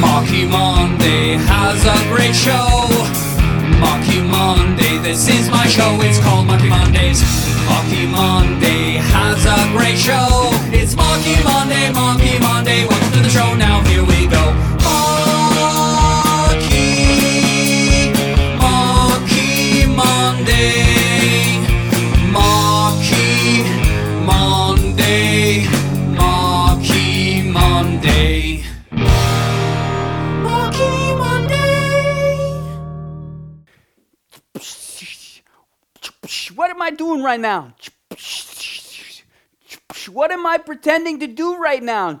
Marky Monday has a great show. Marky Monday, this is my show. It's called Marky Mondays. Marky Monday has a great show. It's Marky Monday, Marky I doing right now? What am I pretending to do right now?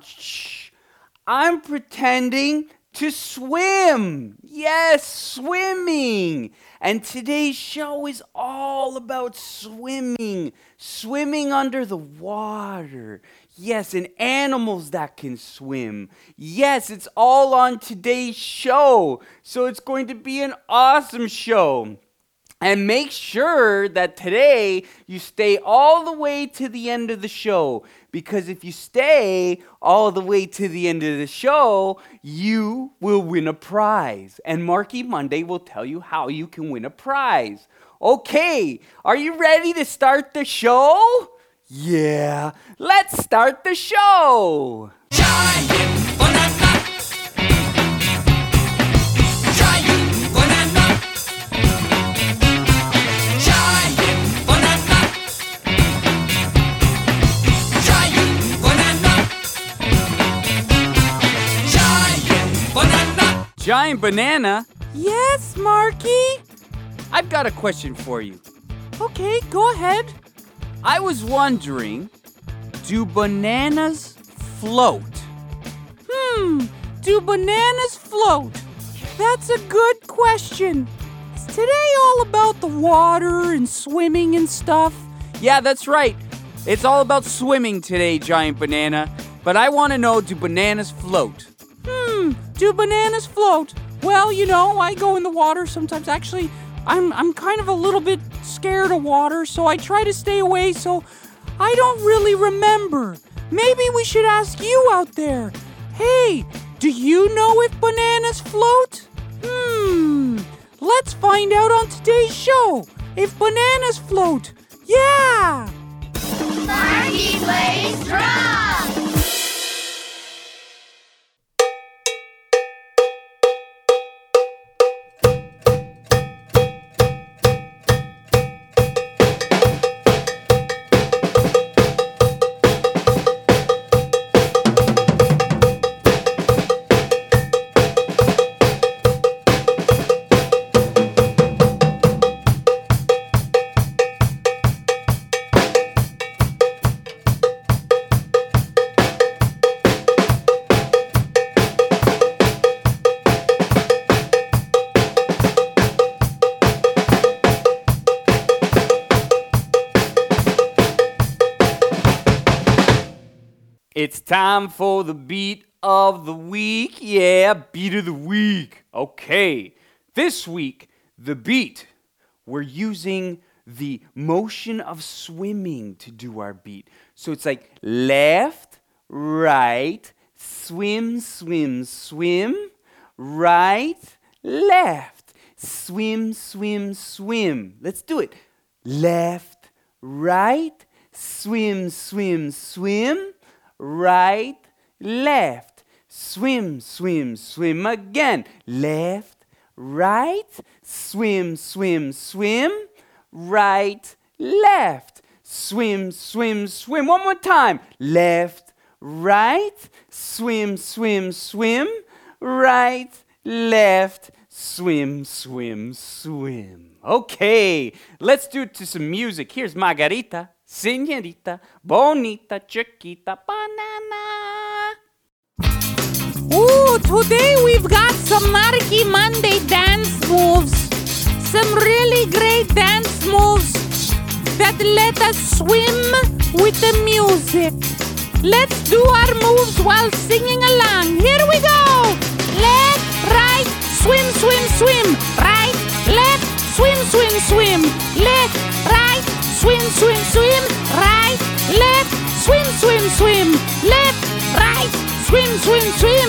I'm pretending to swim. Yes, swimming. And today's show is all about swimming, swimming under the water. Yes, and animals that can swim. Yes, it's all on today's show. So it's going to be an awesome show. And make sure that today you stay all the way to the end of the show. Because if you stay all the way to the end of the show, you will win a prize. And Marky Monday will tell you how you can win a prize. Okay, are you ready to start the show? Yeah, let's start the show. Banana? Yes, Marky. I've got a question for you. Okay, go ahead. I was wondering do bananas float? Hmm, do bananas float? That's a good question. Is today all about the water and swimming and stuff? Yeah, that's right. It's all about swimming today, Giant Banana. But I want to know do bananas float? Hmm, do bananas float? Well, you know, I go in the water sometimes. Actually, I'm I'm kind of a little bit scared of water, so I try to stay away so I don't really remember. Maybe we should ask you out there. Hey, do you know if bananas float? Hmm, let's find out on today's show if bananas float. Yeah! Marky plays drums. It's time for the beat of the week. Yeah, beat of the week. Okay, this week, the beat, we're using the motion of swimming to do our beat. So it's like left, right, swim, swim, swim, right, left, swim, swim, swim. Let's do it. Left, right, swim, swim, swim, right, left, swim, swim, swim again. Left, right, swim, swim, swim, right, left, swim, swim, swim. One more time. Left, right, swim, swim, swim, right, left, swim, swim, swim. Okay, let's do it to some music. Here's Margarita, Senorita, Bonita, Chiquita, Banana. Ooh, today we've got some Marky Monday dance moves. Some really great dance moves that let us swim with the music. Let's do our moves while singing along. Here we go. Right, swim, swim, swim. Right, left, swim, swim, swim. Left, right, swim, swim, swim. Right, left, swim, swim, swim. Left, right, swim, swim, swim.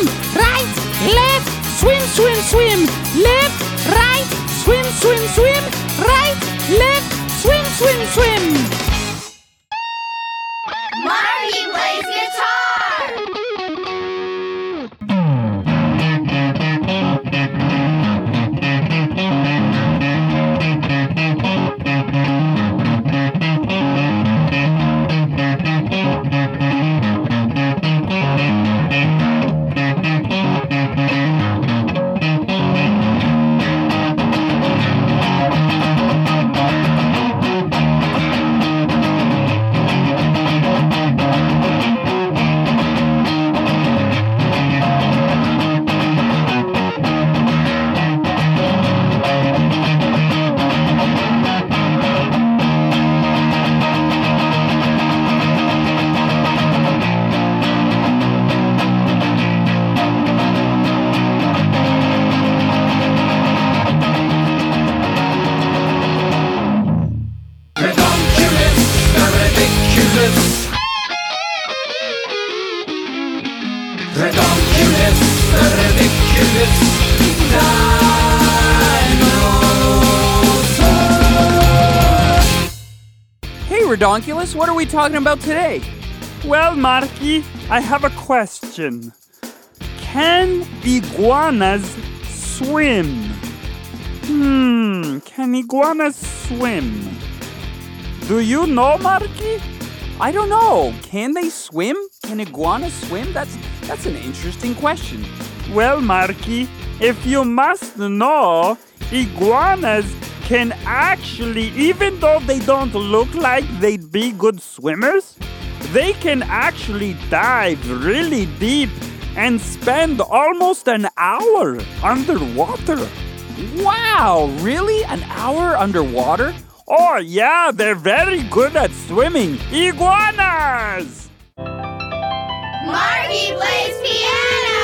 Redonkulous, what are we talking about today? Well, Marky, I have a question. Can iguanas swim? Hmm, can iguanas swim? Do you know, Marky? I don't know. Can they swim? Can iguanas swim? That's that's an interesting question. Well, Marky, if you must know, iguanas can actually, even though they don't look like they'd be good swimmers, they can actually dive really deep and spend almost an hour underwater. Wow, really? An hour underwater? Oh, yeah, they're very good at swimming. Iguanas! Marky plays piano.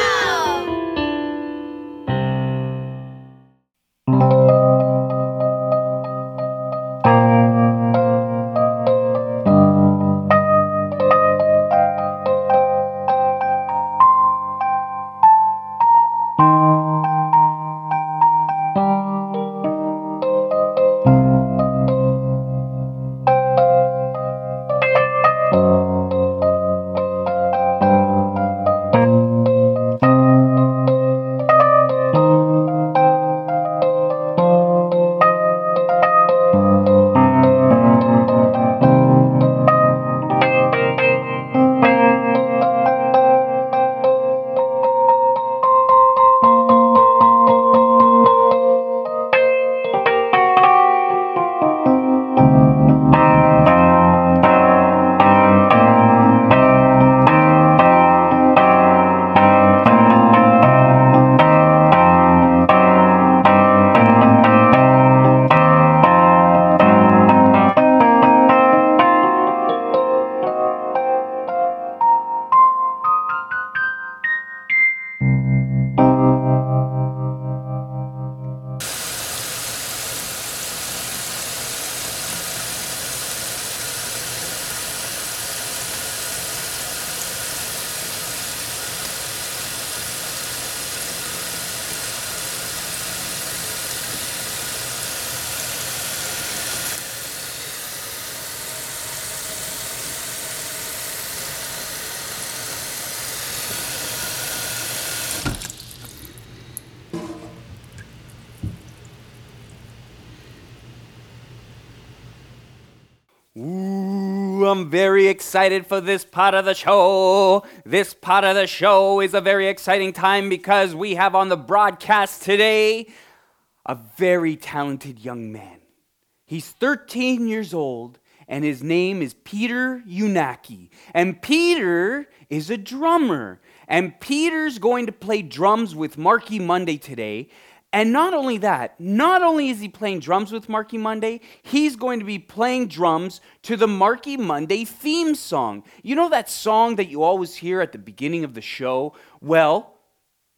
I'm very excited for this part of the show. This part of the show is a very exciting time because we have on the broadcast today a very talented young man. He's 13 years old and his name is Peter Unaki. And Peter is a drummer. And Peter's going to play drums with Marky Monday today. And not only that, not only is he playing drums with Marky Monday, he's going to be playing drums to the Marky Monday theme song. You know that song that you always hear at the beginning of the show? Well,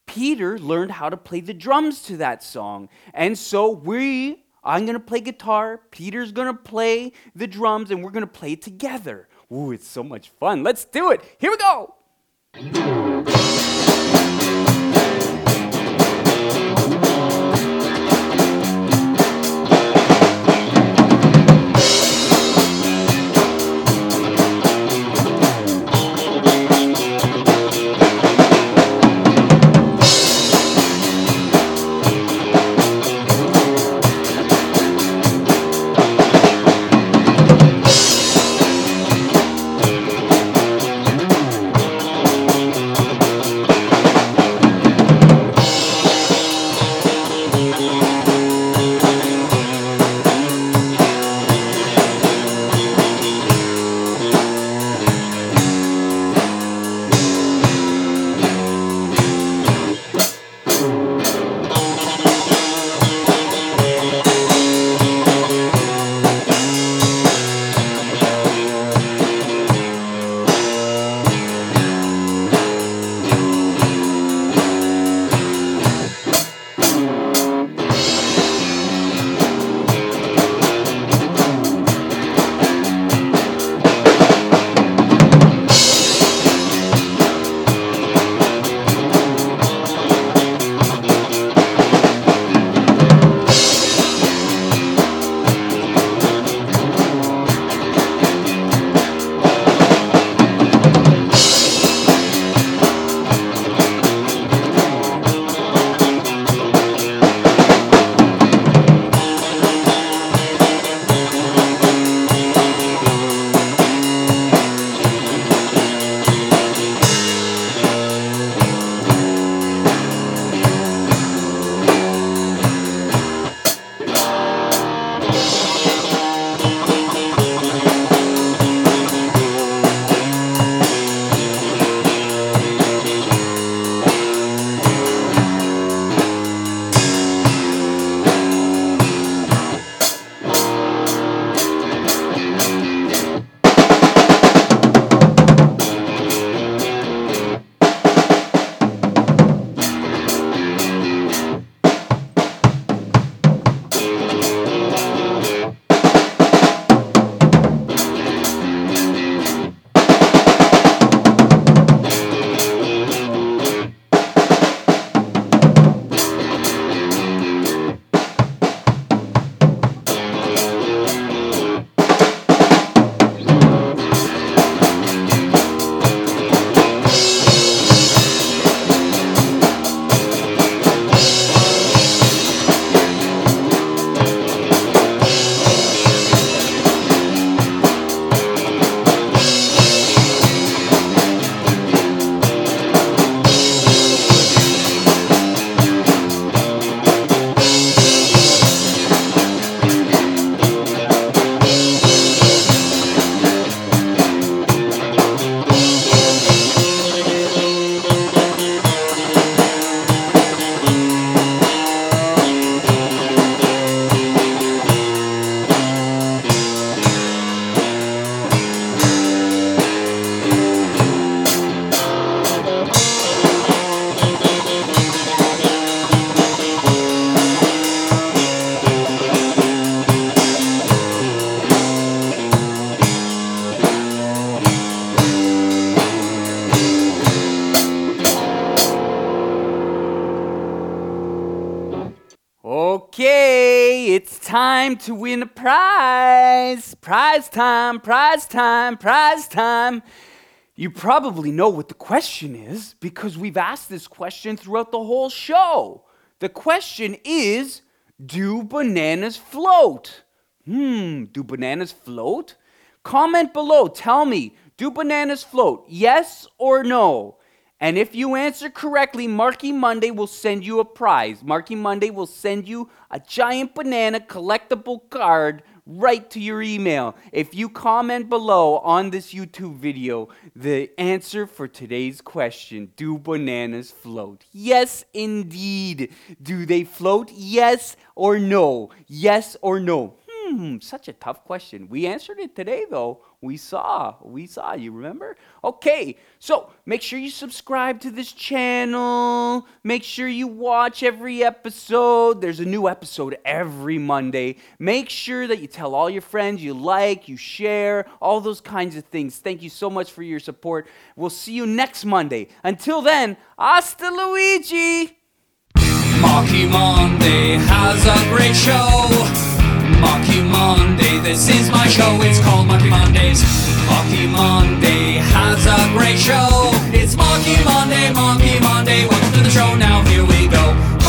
Peter learned how to play the drums to that song. And so we, I'm going to play guitar, Peter's going to play the drums, and we're going to play it together. Ooh, it's so much fun. Let's do it. Here we go. Time to win a prize. Prize time, prize time, prize time. You probably know what the question is because we've asked this question throughout the whole show. The question is Do bananas float? Hmm, do bananas float? Comment below, tell me, do bananas float? Yes or no? And if you answer correctly, Marky Monday will send you a prize. Marky Monday will send you a giant banana collectible card right to your email. If you comment below on this YouTube video the answer for today's question Do bananas float? Yes, indeed. Do they float? Yes or no? Yes or no? Hmm, such a tough question. We answered it today, though. We saw. We saw. You remember? Okay, so make sure you subscribe to this channel. Make sure you watch every episode. There's a new episode every Monday. Make sure that you tell all your friends you like, you share, all those kinds of things. Thank you so much for your support. We'll see you next Monday. Until then, hasta Luigi! Marky Monday has a great show. Marky Monday, this is my show. It's called Marky Mondays. Marky Monday has a great show. It's Marky Monday, Marky Monday. Welcome to the show. Now here we go.